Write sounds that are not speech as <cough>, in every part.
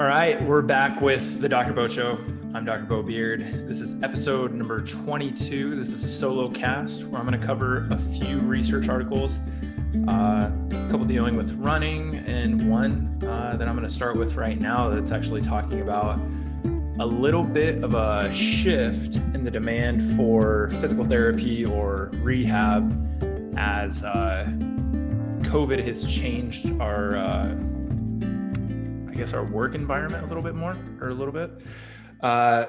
All right, we're back with the Dr. Bo Show. I'm Dr. Bo Beard. This is episode number 22. This is a solo cast where I'm going to cover a few research articles, uh, a couple dealing with running, and one uh, that I'm going to start with right now that's actually talking about a little bit of a shift in the demand for physical therapy or rehab as uh, COVID has changed our, uh, guess, our work environment a little bit more, or a little bit. Uh,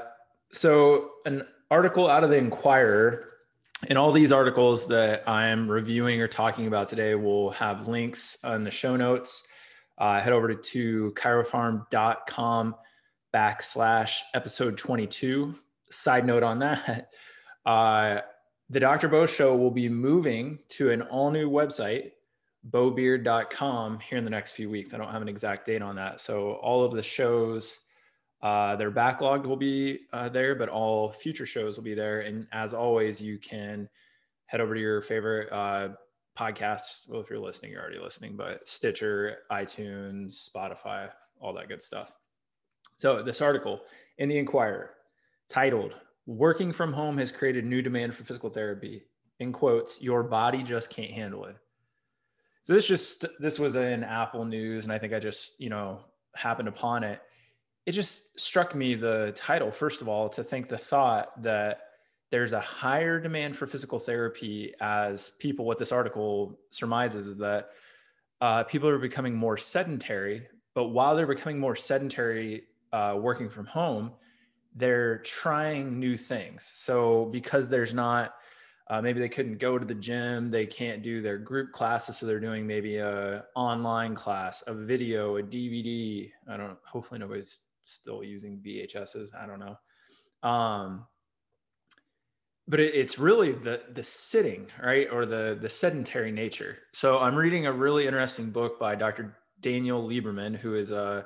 so, an article out of the Inquirer, and all these articles that I'm reviewing or talking about today will have links in the show notes. Uh, head over to, chiroform.com backslash episode 22. Side note on that, <laughs> uh, the Dr. Bo Show will be moving to an all new website, bobeard.com, here in the next few weeks. I don't have an exact date on that. So all of the shows, uh, that are backlogged will be uh, there, but all future shows will be there. And as always, you can head over to your favorite uh, podcast. Well, if you're listening, you're already listening, but Stitcher, iTunes, Spotify, all that good stuff. So, this article in the Inquirer titled, Working from Home Has Created New Demand for Physical Therapy. In quotes, your body just can't handle it. So this just this was in Apple News, and I think I just you know happened upon it. It just struck me the title first of all to think the thought that there's a higher demand for physical therapy as people. What this article surmises is that uh, people are becoming more sedentary, but while they're becoming more sedentary, uh, working from home, they're trying new things. So because there's not, uh, maybe they couldn't go to the gym, they can't do their group classes, so they're doing maybe a online class, a video, a DVD. I don't. Hopefully nobody's still using VHSs. I don't know. Um, but it, it's really the the sitting right or the the sedentary nature. So I'm reading a really interesting book by Dr. Daniel Lieberman, who is a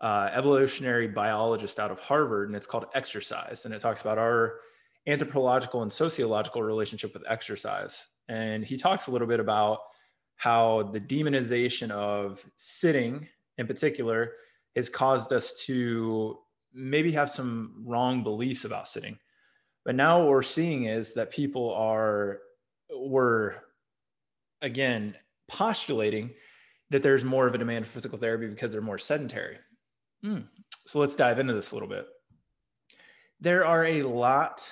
uh, evolutionary biologist out of Harvard, and it's called Exercise. And it talks about our anthropological and sociological relationship with exercise. And he talks a little bit about how the demonization of sitting in particular has caused us to maybe have some wrong beliefs about sitting. But now what we're seeing is that people are, we're again postulating that there's more of a demand for physical therapy because they're more sedentary. Mm. So let's dive into this a little bit. There are a lot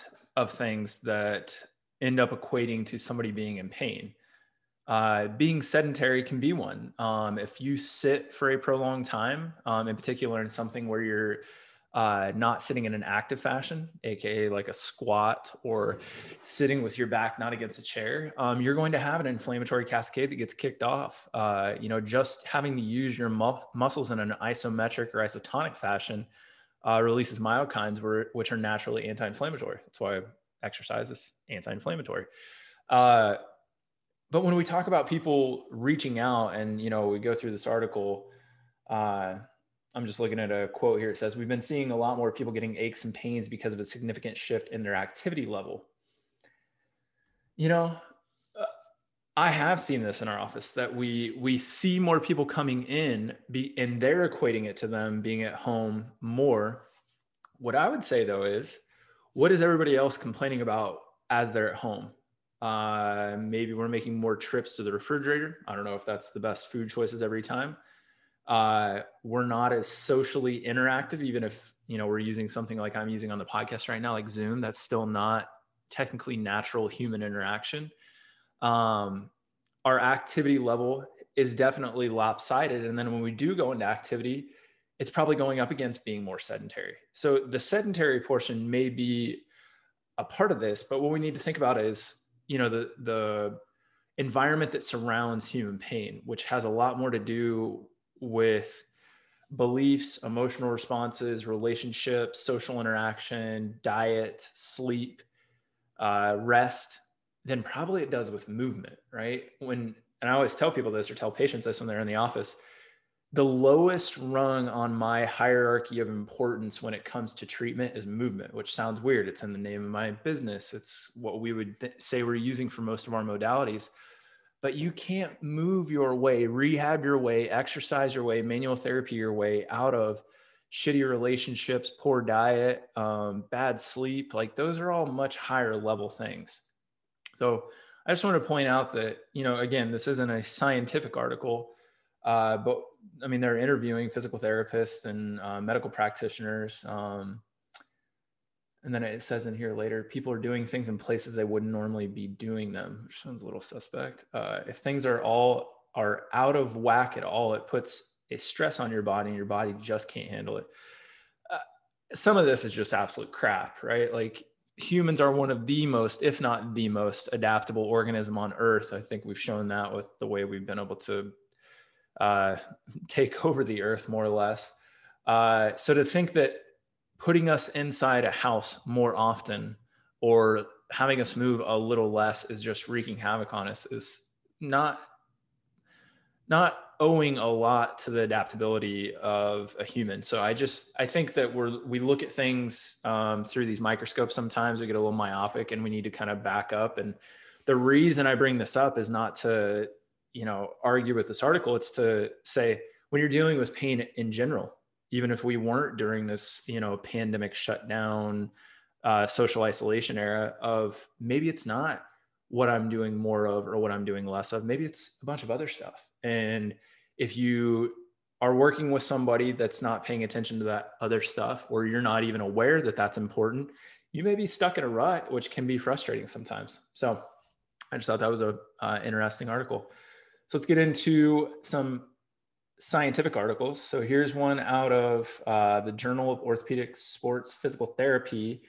of things that end up equating to somebody being in pain. Uh, being sedentary can be one. Um, if you sit for a prolonged time, um, in particular in something where you're uh, not sitting in an active fashion, aka like a squat or sitting with your back not against a chair, um, you're going to have an inflammatory cascade that gets kicked off. Uh, you know, just having to use your mu- muscles in an isometric or isotonic fashion uh, releases myokines, which are naturally anti-inflammatory. That's why exercise is anti-inflammatory. Uh, but when we talk about people reaching out, and you know, we go through this article. Uh, I'm just looking at a quote here. It says, We've been seeing a lot more people getting aches and pains because of a significant shift in their activity level. You know, I have seen this in our office that we we see more people coming in be and they're equating it to them being at home more. What I would say though is what is everybody else complaining about as they're at home? Uh, maybe we're making more trips to the refrigerator. I don't know if that's the best food choices every time uh, we're not as socially interactive, even if you know we're using something like I'm using on the podcast right now, like Zoom. That's still not technically natural human interaction. Um, our activity level is definitely lopsided, and then when we do go into activity, it's probably going up against being more sedentary. So the sedentary portion may be a part of this, but what we need to think about is you know the the environment that surrounds human pain, which has a lot more to do with beliefs, emotional responses, relationships, social interaction, diet, sleep, uh, rest, then probably it does with movement, right? When, and I always tell people this or tell patients this when they're in the office, the lowest rung on my hierarchy of importance when it comes to treatment is movement, which sounds weird. It's in the name of my business. It's what we would th- say we're using for most of our modalities but you can't move your way, rehab your way, exercise your way, manual therapy your way out of shitty relationships, poor diet, um, bad sleep. Like those are all much higher level things. So I just want to point out that, you know, again, this isn't a scientific article, uh, but I mean, they're interviewing physical therapists and uh, medical practitioners. Um, and then it says in here later, people are doing things in places they wouldn't normally be doing them, which sounds a little suspect. Uh, if things are all are out of whack at all, it puts a stress on your body and your body just can't handle it. Uh, some of this is just absolute crap, right? Like humans are one of the most, if not the most adaptable organism on earth. I think we've shown that with the way we've been able to uh, <laughs> take over the earth more or less. Uh, so to think that putting us inside a house more often or having us move a little less is just wreaking havoc on us is not not owing a lot to the adaptability of a human. So I just I think that we're we look at things um, through these microscopes. Sometimes we get a little myopic, and we need to kind of back up. And the reason I bring this up is not to you know argue with this article. It's to say when you're dealing with pain in general, even if we weren't during this you know pandemic shutdown, uh, social isolation era, of maybe it's not what I'm doing more of or what I'm doing less of. Maybe it's a bunch of other stuff. And if you are working with somebody that's not paying attention to that other stuff, or you're not even aware that that's important, you may be stuck in a rut, which can be frustrating sometimes. So I just thought that was a uh, interesting article. So let's get into some scientific articles. So here's one out of uh, the Journal of Orthopedic Sports Physical Therapy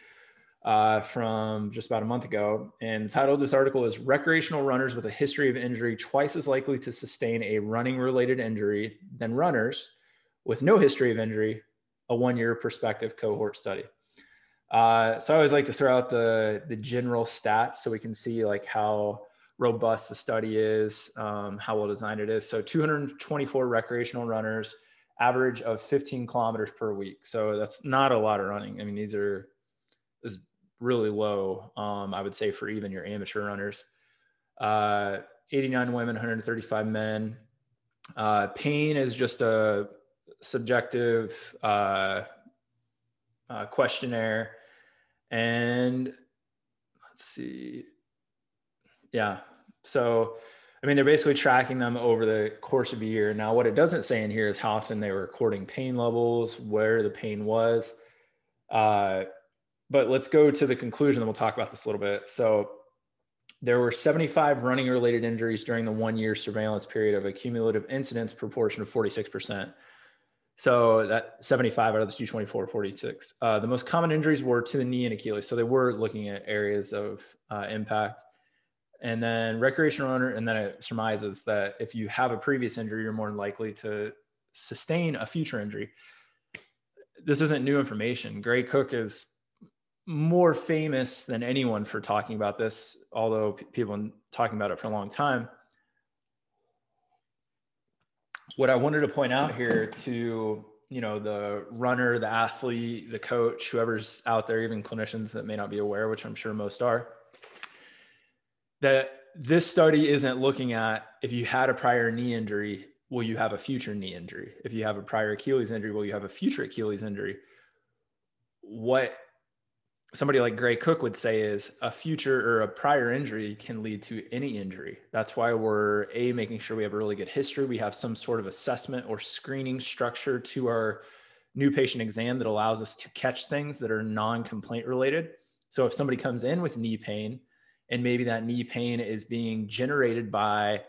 uh, from just about a month ago. And the title of this article is Recreational Runners with a History of Injury Twice as Likely to Sustain a Running Related Injury Than Runners with No History of Injury, a One Year Perspective Cohort Study. Uh, so I always like to throw out the, the general stats so we can see like how robust the study is, um, how well designed it is. So 224 recreational runners, average of 15 kilometers per week. So that's not a lot of running. I mean, these are is really low, um, I would say, for even your amateur runners. Uh, 89 women, 135 men. Uh, pain is just a subjective uh, uh, questionnaire. And let's see. Yeah. So, I mean, they're basically tracking them over the course of a year. Now, what it doesn't say in here is how often they were recording pain levels, where the pain was. Uh, but let's go to the conclusion and we'll talk about this a little bit. So there were 75 running related injuries during the one year surveillance period of a cumulative incidence proportion of 46%. So that 75 out of the 224, 46. Uh, the most common injuries were to the knee and Achilles. So they were looking at areas of uh, impact. And then recreational runner, and then it surmises that if you have a previous injury, you're more likely to sustain a future injury. This isn't new information. Gray Cook is more famous than anyone for talking about this, although people have been talking about it for a long time. What I wanted to point out here to you know the runner, the athlete, the coach, whoever's out there, even clinicians that may not be aware, which I'm sure most are, that this study isn't looking at if you had a prior knee injury, will you have a future knee injury? If you have a prior Achilles injury, will you have a future Achilles injury? What somebody like Gray Cook would say is a future or a prior injury can lead to any injury. That's why we're a making sure we have a really good history. We have some sort of assessment or screening structure to our new patient exam that allows us to catch things that are non-complaint related. So if somebody comes in with knee pain and maybe that knee pain is being generated by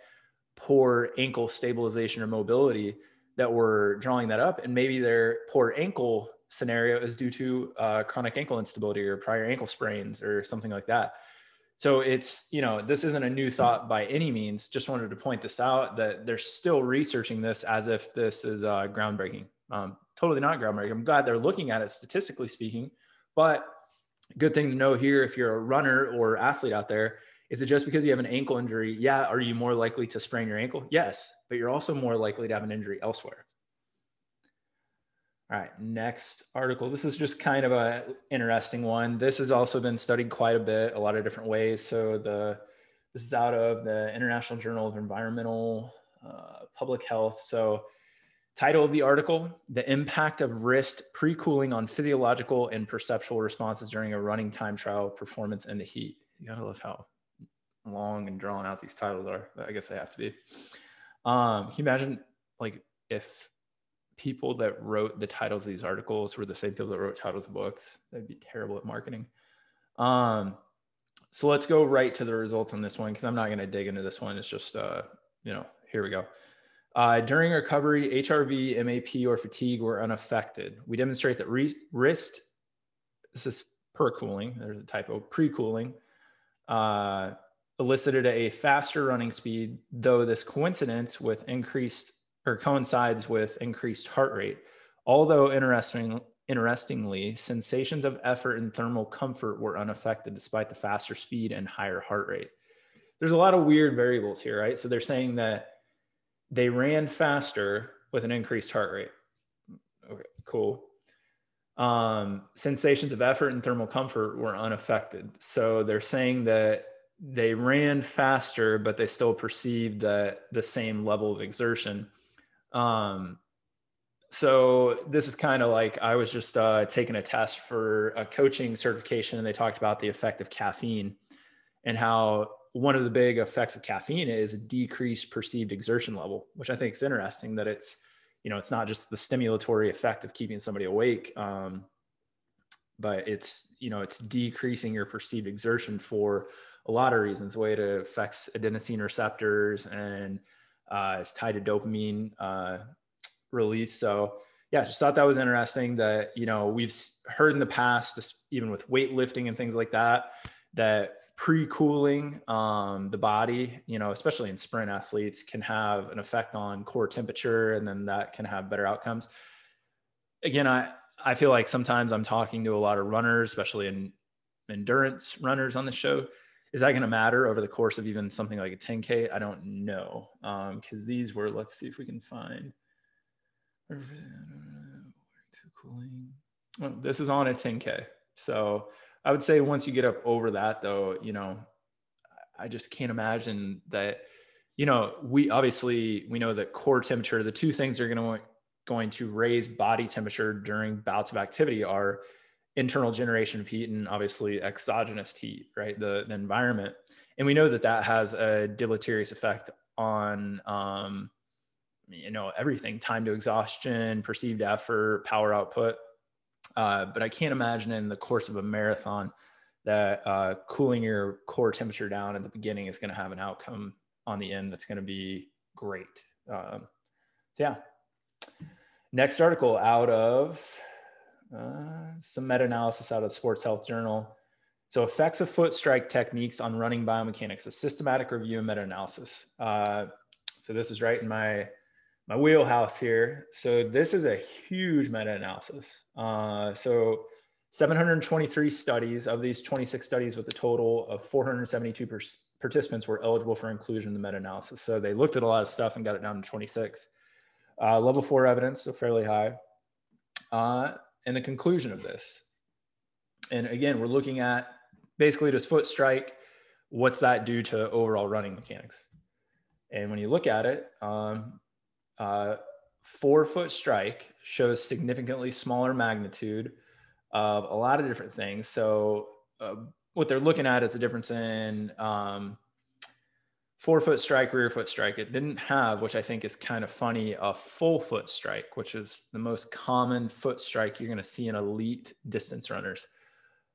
poor ankle stabilization or mobility that we're drawing that up and maybe their poor ankle scenario is due to uh, chronic ankle instability or prior ankle sprains or something like that. So it's, you know, this isn't a new thought by any means. Just wanted to point this out that they're still researching this as if this is uh, groundbreaking. Um, totally not groundbreaking. I'm glad they're looking at it statistically speaking, but good thing to know here if you're a runner or athlete out there is it just because you have an ankle injury? Yeah. Are you more likely to sprain your ankle? Yes. But you're also more likely to have an injury elsewhere. All right, next article. This is just kind of a interesting one. This has also been studied quite a bit, a lot of different ways. So the this is out of the International Journal of Environmental uh, Public Health. So Title of the article The Impact of Wrist Pre Cooling on Physiological and Perceptual Responses During a Running Time Trial Performance in the Heat. You gotta love how long and drawn out these titles are. I guess they have to be. Um, can you imagine like if people that wrote the titles of these articles were the same people that wrote titles of books? That'd be terrible at marketing. Um, so let's go right to the results on this one because I'm not going to dig into this one. It's just, uh, you know, here we go. Uh, during recovery, HRV, MAP, or fatigue were unaffected. We demonstrate that re- wrist, this is per cooling, there's a typo, pre cooling, uh, elicited a faster running speed, though this coincidence with increased or coincides with increased heart rate. Although interesting, interestingly, sensations of effort and thermal comfort were unaffected despite the faster speed and higher heart rate. There's a lot of weird variables here, right? So they're saying that they ran faster with an increased heart rate. Okay, cool. Um, sensations of effort and thermal comfort were unaffected. So they're saying that they ran faster, but they still perceived the same level of exertion. Um, so this is kind of like I was just uh, taking a test for a coaching certification, and they talked about the effect of caffeine and how one of the big effects of caffeine is a decreased perceived exertion level, which I think is interesting that it's you know it's not just the stimulatory effect of keeping somebody awake, um, but it's you know it's decreasing your perceived exertion for a lot of reasons. The way it affects adenosine receptors and uh, it's tied to dopamine uh, release. So yeah, just thought that was interesting that, you know, we've heard in the past, even with weightlifting and things like that, that pre-cooling um, the body, you know, especially in sprint athletes can have an effect on core temperature and then that can have better outcomes. Again, I, I feel like sometimes I'm talking to a lot of runners, especially in endurance runners on the show is that going to matter over the course of even something like a 10K? I don't know. Because um, these were, let's see if we can find. Well, this is on a 10K. So I would say once you get up over that, though, you know, I just can't imagine that. You know, we obviously we know that core temperature. The two things that are going to going to raise body temperature during bouts of activity are internal generation of heat and obviously exogenous heat, right? The, the environment. And we know that that has a deleterious effect on, um, you know, everything time to exhaustion, perceived effort, power output. Uh, but I can't imagine in the course of a marathon that uh, cooling your core temperature down at the beginning is going to have an outcome on the end that's going to be great. Um, so yeah. Next article out of uh, some meta-analysis out of the Sports Health Journal. So effects of foot strike techniques on running biomechanics, a systematic review and meta-analysis. Uh, so this is right in my my wheelhouse here. So this is a huge meta-analysis. Uh, so 723 studies of these 26 studies with a total of 472 per- participants were eligible for inclusion in the meta-analysis. So they looked at a lot of stuff and got it down to 26. Uh, level four evidence, so fairly high. Uh, and the conclusion of this. And again, we're looking at basically this foot strike. What's that do to overall running mechanics? And when you look at it, um, uh, forefoot strike shows significantly smaller magnitude of a lot of different things. So, uh, what they're looking at is a difference in um, forefoot strike, rear foot strike. It didn't have, which I think is kind of funny, a full foot strike, which is the most common foot strike you're going to see in elite distance runners.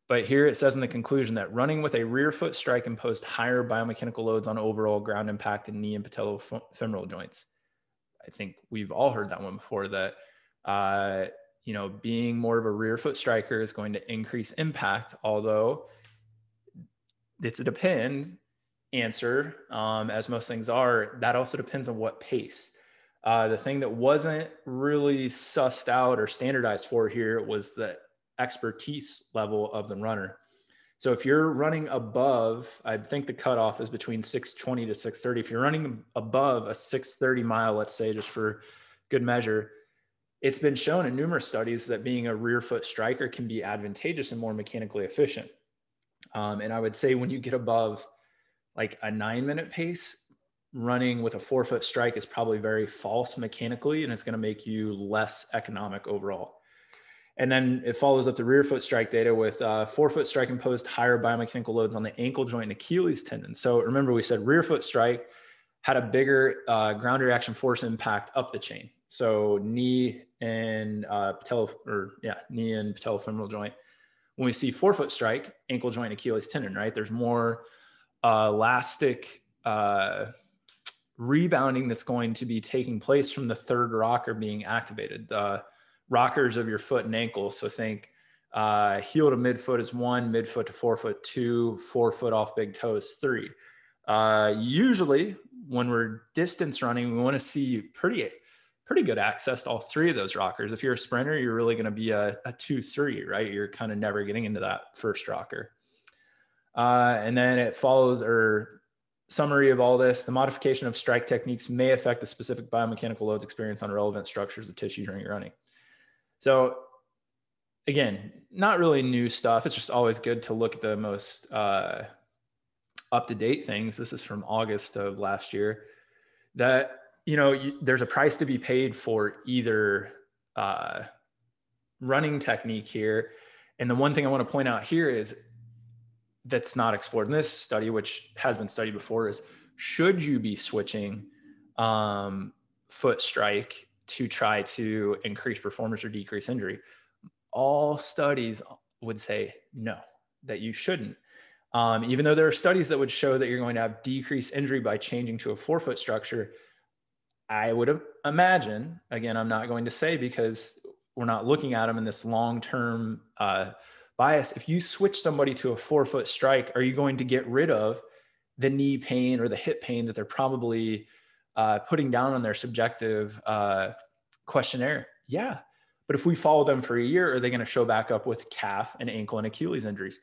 But here it says in the conclusion that running with a rear foot strike imposed higher biomechanical loads on overall ground impact and knee and patellofemoral joints. I think we've all heard that one before that, uh, you know, being more of a rear foot striker is going to increase impact, although it's a depend answer, um, as most things are, that also depends on what pace. Uh, the thing that wasn't really sussed out or standardized for here was the expertise level of the runner. So if you're running above, I think the cutoff is between 620 to 630. If you're running above a 630 mile, let's say, just for good measure, it's been shown in numerous studies that being a rear foot striker can be advantageous and more mechanically efficient. Um, and I would say when you get above like a nine minute pace, running with a forefoot strike is probably very false mechanically and it's going to make you less economic overall. And then it follows up the rear foot strike data with uh, forefoot strike imposed higher biomechanical loads on the ankle joint and Achilles tendon. So remember, we said rear foot strike had a bigger uh, ground reaction force impact up the chain. So knee and uh, patella, or yeah, knee and patellofemoral joint. When we see forefoot strike, ankle joint, Achilles tendon, right? There's more elastic uh, rebounding that's going to be taking place from the third rocker being activated. The rockers of your foot and ankle. So think uh, heel to midfoot is one, midfoot to forefoot two, forefoot off big toes three. Uh, usually, when we're distance running, we want to see pretty pretty good access to all three of those rockers. If you're a sprinter, you're really going to be a, a two three, right? You're kind of never getting into that first rocker. Uh, and then it follows or summary of all this, the modification of strike techniques may affect the specific biomechanical loads experienced on relevant structures of tissue during your running. So again, not really new stuff. It's just always good to look at the most uh, up to date things. This is from August of last year. That you know, you, there's a price to be paid for either uh, running technique here, and the one thing I want to point out here is that's not explored in this study, which has been studied before, is should you be switching um, foot strike to try to increase performance or decrease injury? All studies would say no, that you shouldn't. Um, even though there are studies that would show that you're going to have decreased injury by changing to a forefoot structure, I would imagine, again, I'm not going to say because we're not looking at them in this long term uh, bias. If you switch somebody to a forefoot strike, are you going to get rid of the knee pain or the hip pain that they're probably uh, putting down on their subjective uh, questionnaire? Yeah. But if we follow them for a year, are they going to show back up with calf and ankle and Achilles injuries?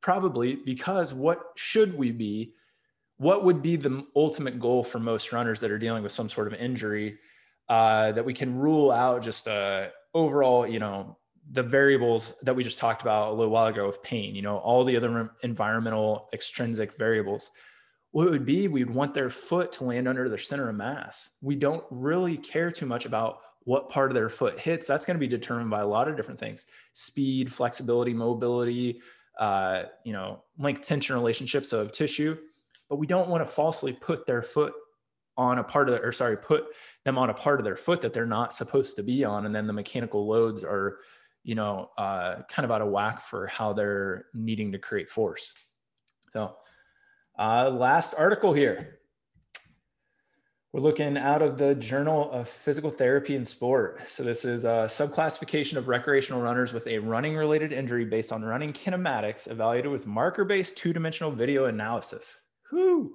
Probably because what should we be? What would be the ultimate goal for most runners that are dealing with some sort of injury uh, that we can rule out just a overall, you know, the variables that we just talked about a little while ago of pain, you know, all the other environmental extrinsic variables. What it would be, we'd want their foot to land under their center of mass. We don't really care too much about what part of their foot hits. That's going to be determined by a lot of different things: speed, flexibility, mobility, uh, you know, length tension relationships of tissue. But we don't want to falsely put their foot on a part of the, or sorry, put them on a part of their foot that they're not supposed to be on, and then the mechanical loads are you know, uh, kind of out of whack for how they're needing to create force. So, uh, last article here. We're looking out of the Journal of Physical Therapy and Sport. So, this is a subclassification of recreational runners with a running related injury based on running kinematics evaluated with marker based two dimensional video analysis. Whoo!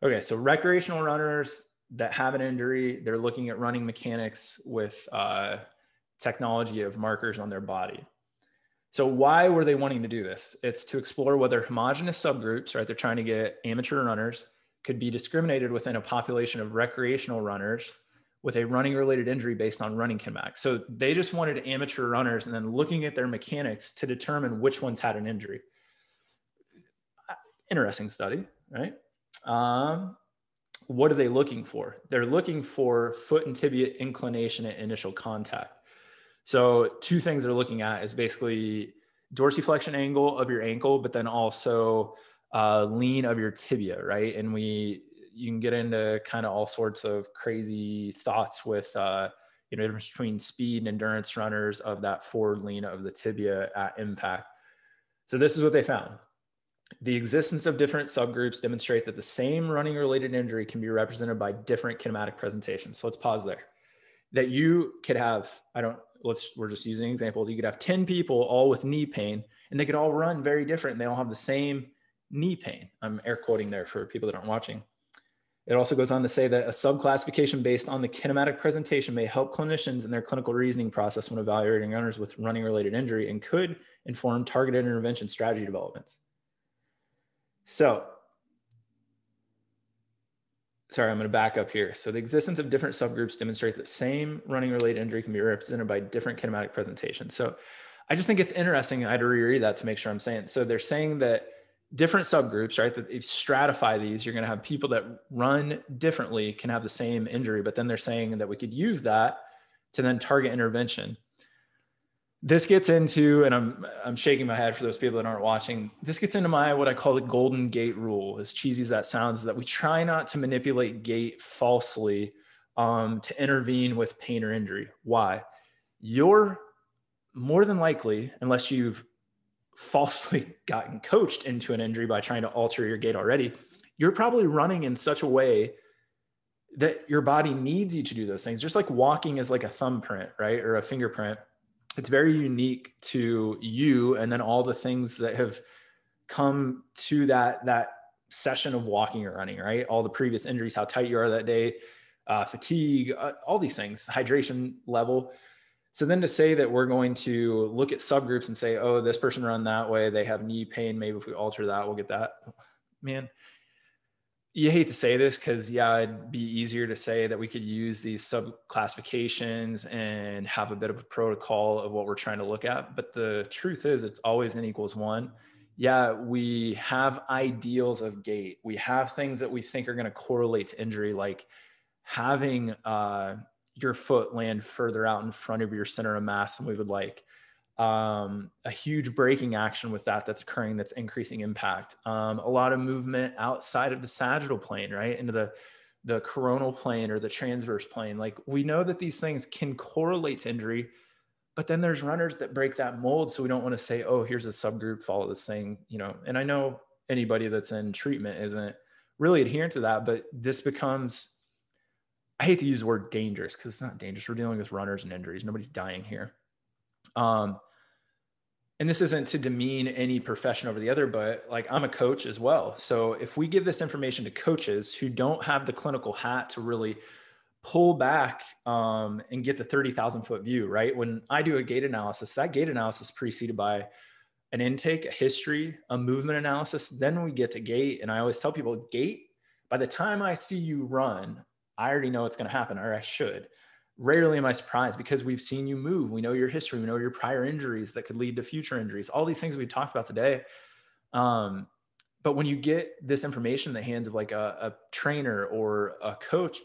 Okay, so recreational runners that have an injury, they're looking at running mechanics with uh, technology of markers on their body. So why were they wanting to do this? It's to explore whether homogenous subgroups, right? They're trying to get amateur runners could be discriminated within a population of recreational runners with a running related injury based on running kinematics. So they just wanted amateur runners and then looking at their mechanics to determine which ones had an injury. Interesting study, right? Um, what are they looking for? They're looking for foot and tibia inclination at initial contact. So two things they're looking at is basically dorsiflexion angle of your ankle, but then also uh, lean of your tibia, right? And we you can get into kind of all sorts of crazy thoughts with uh, you know difference between speed and endurance runners of that forward lean of the tibia at impact. So this is what they found. The existence of different subgroups demonstrate that the same running related injury can be represented by different kinematic presentations. So let's pause there. That you could have, I don't let's we're just using an example. You could have 10 people all with knee pain and they could all run very different. And they all have the same knee pain. I'm air quoting there for people that aren't watching. It also goes on to say that a subclassification based on the kinematic presentation may help clinicians in their clinical reasoning process when evaluating runners with running related injury and could inform targeted intervention strategy developments. So sorry, I'm going to back up here. So the existence of different subgroups demonstrate that same running related injury can be represented by different kinematic presentations. So I just think it's interesting. I had to reread that to make sure I'm saying. So they're saying that different subgroups, right? That if you stratify these, you're going to have people that run differently can have the same injury, but then they're saying that we could use that to then target intervention. This gets into, and I'm I'm shaking my head for those people that aren't watching. This gets into my what I call the golden gate rule. As cheesy as that sounds, that we try not to manipulate gait falsely um, to intervene with pain or injury. Why? You're more than likely, unless you've falsely <laughs> gotten coached into an injury by trying to alter your gait already, you're probably running in such a way that your body needs you to do those things. Just like walking is like a thumbprint, right? Or a fingerprint. It's very unique to you and then all the things that have come to that that session of walking or running, right? All the previous injuries, how tight you are that day, uh, fatigue, uh, all these things, hydration level. So then to say that we're going to look at subgroups and say, oh, this person run that way, they have knee pain. Maybe if we alter that, we'll get that. Man, you hate to say this because yeah, it'd be easier to say that we could use these sub classifications and have a bit of a protocol of what we're trying to look at. But the truth is, it's always n equals one. Yeah, we have ideals of gait. We have things that we think are going to correlate to injury, like having uh, your foot land further out in front of your center of mass than we would like. Um, a huge braking action with that that's occurring that's increasing impact. Um, a lot of movement outside of the sagittal plane, right? Into the the coronal plane or the transverse plane. Like we know that these things can correlate to injury, but then there's runners that break that mold. So we don't want to say, oh, here's a subgroup, follow this thing, you know. And I know anybody that's in treatment isn't really adherent to that, but this becomes I hate to use the word dangerous because it's not dangerous. We're dealing with runners and injuries. Nobody's dying here. Um, and this isn't to demean any profession over the other, but like I'm a coach as well. So if we give this information to coaches who don't have the clinical hat to really pull back um, and get the 30,000 foot view, right? When I do a gait analysis, that gait analysis is preceded by an intake, a history, a movement analysis. Then we get to gait. And I always tell people, gait, by the time I see you run, I already know it's going to happen, or I should. Rarely am I surprised because we've seen you move. We know your history. We know your prior injuries that could lead to future injuries. All these things we've talked about today. Um, but when you get this information in the hands of like a, a trainer or a coach,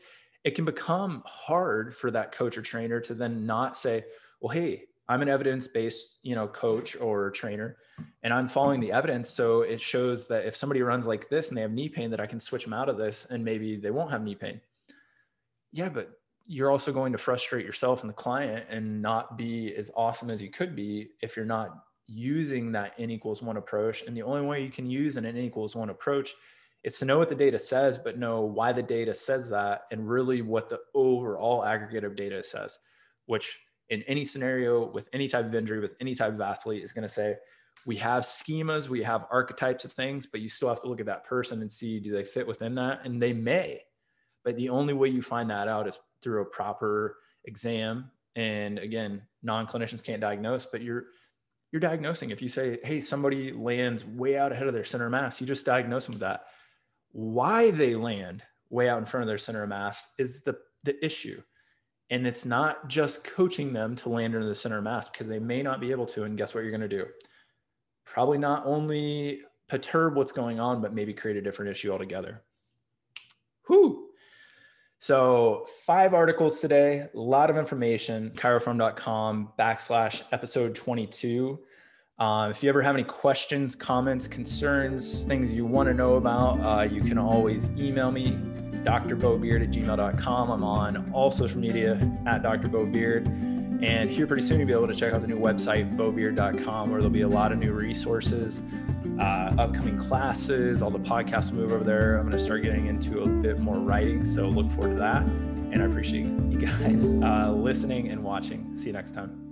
it can become hard for that coach or trainer to then not say, "Well, hey, I'm an evidence-based, you know, coach or trainer, and I'm following the evidence. So it shows that if somebody runs like this and they have knee pain, that I can switch them out of this, and maybe they won't have knee pain." yeah, but you're also going to frustrate yourself and the client and not be as awesome as you could be if you're not using that n equals one approach. And the only way you can use an n equals one approach is to know what the data says, but know why the data says that and really what the overall aggregate of data says, which in any scenario with any type of injury, with any type of athlete is going to say, we have schemas, we have archetypes of things, but you still have to look at that person and see do they fit within that? And they may. But the only way you find that out is through a proper exam. And again, non-clinicians can't diagnose, but you're you're diagnosing. If you say, hey, somebody lands way out ahead of their center of mass, you just diagnose them with that. Why they land way out in front of their center of mass is the the issue. And it's not just coaching them to land into the center of mass because they may not be able to. And guess what you're going to do? Probably not only perturb what's going on, but maybe create a different issue altogether. Whew. So, five articles today, a lot of information, chiroform.com backslash episode 22. Uh, if you ever have any questions, comments, concerns, things you want to know about, uh, you can always email me, drbobeard at gmail.com. I'm on all social media at drbobeard. And here pretty soon you'll be able to check out the new website, bobeard.com, where there'll be a lot of new resources uh, upcoming classes, all the podcasts move over there. I'm going to start getting into a bit more writing. So look forward to that. And I appreciate you guys <laughs> uh, listening and watching. See you next time.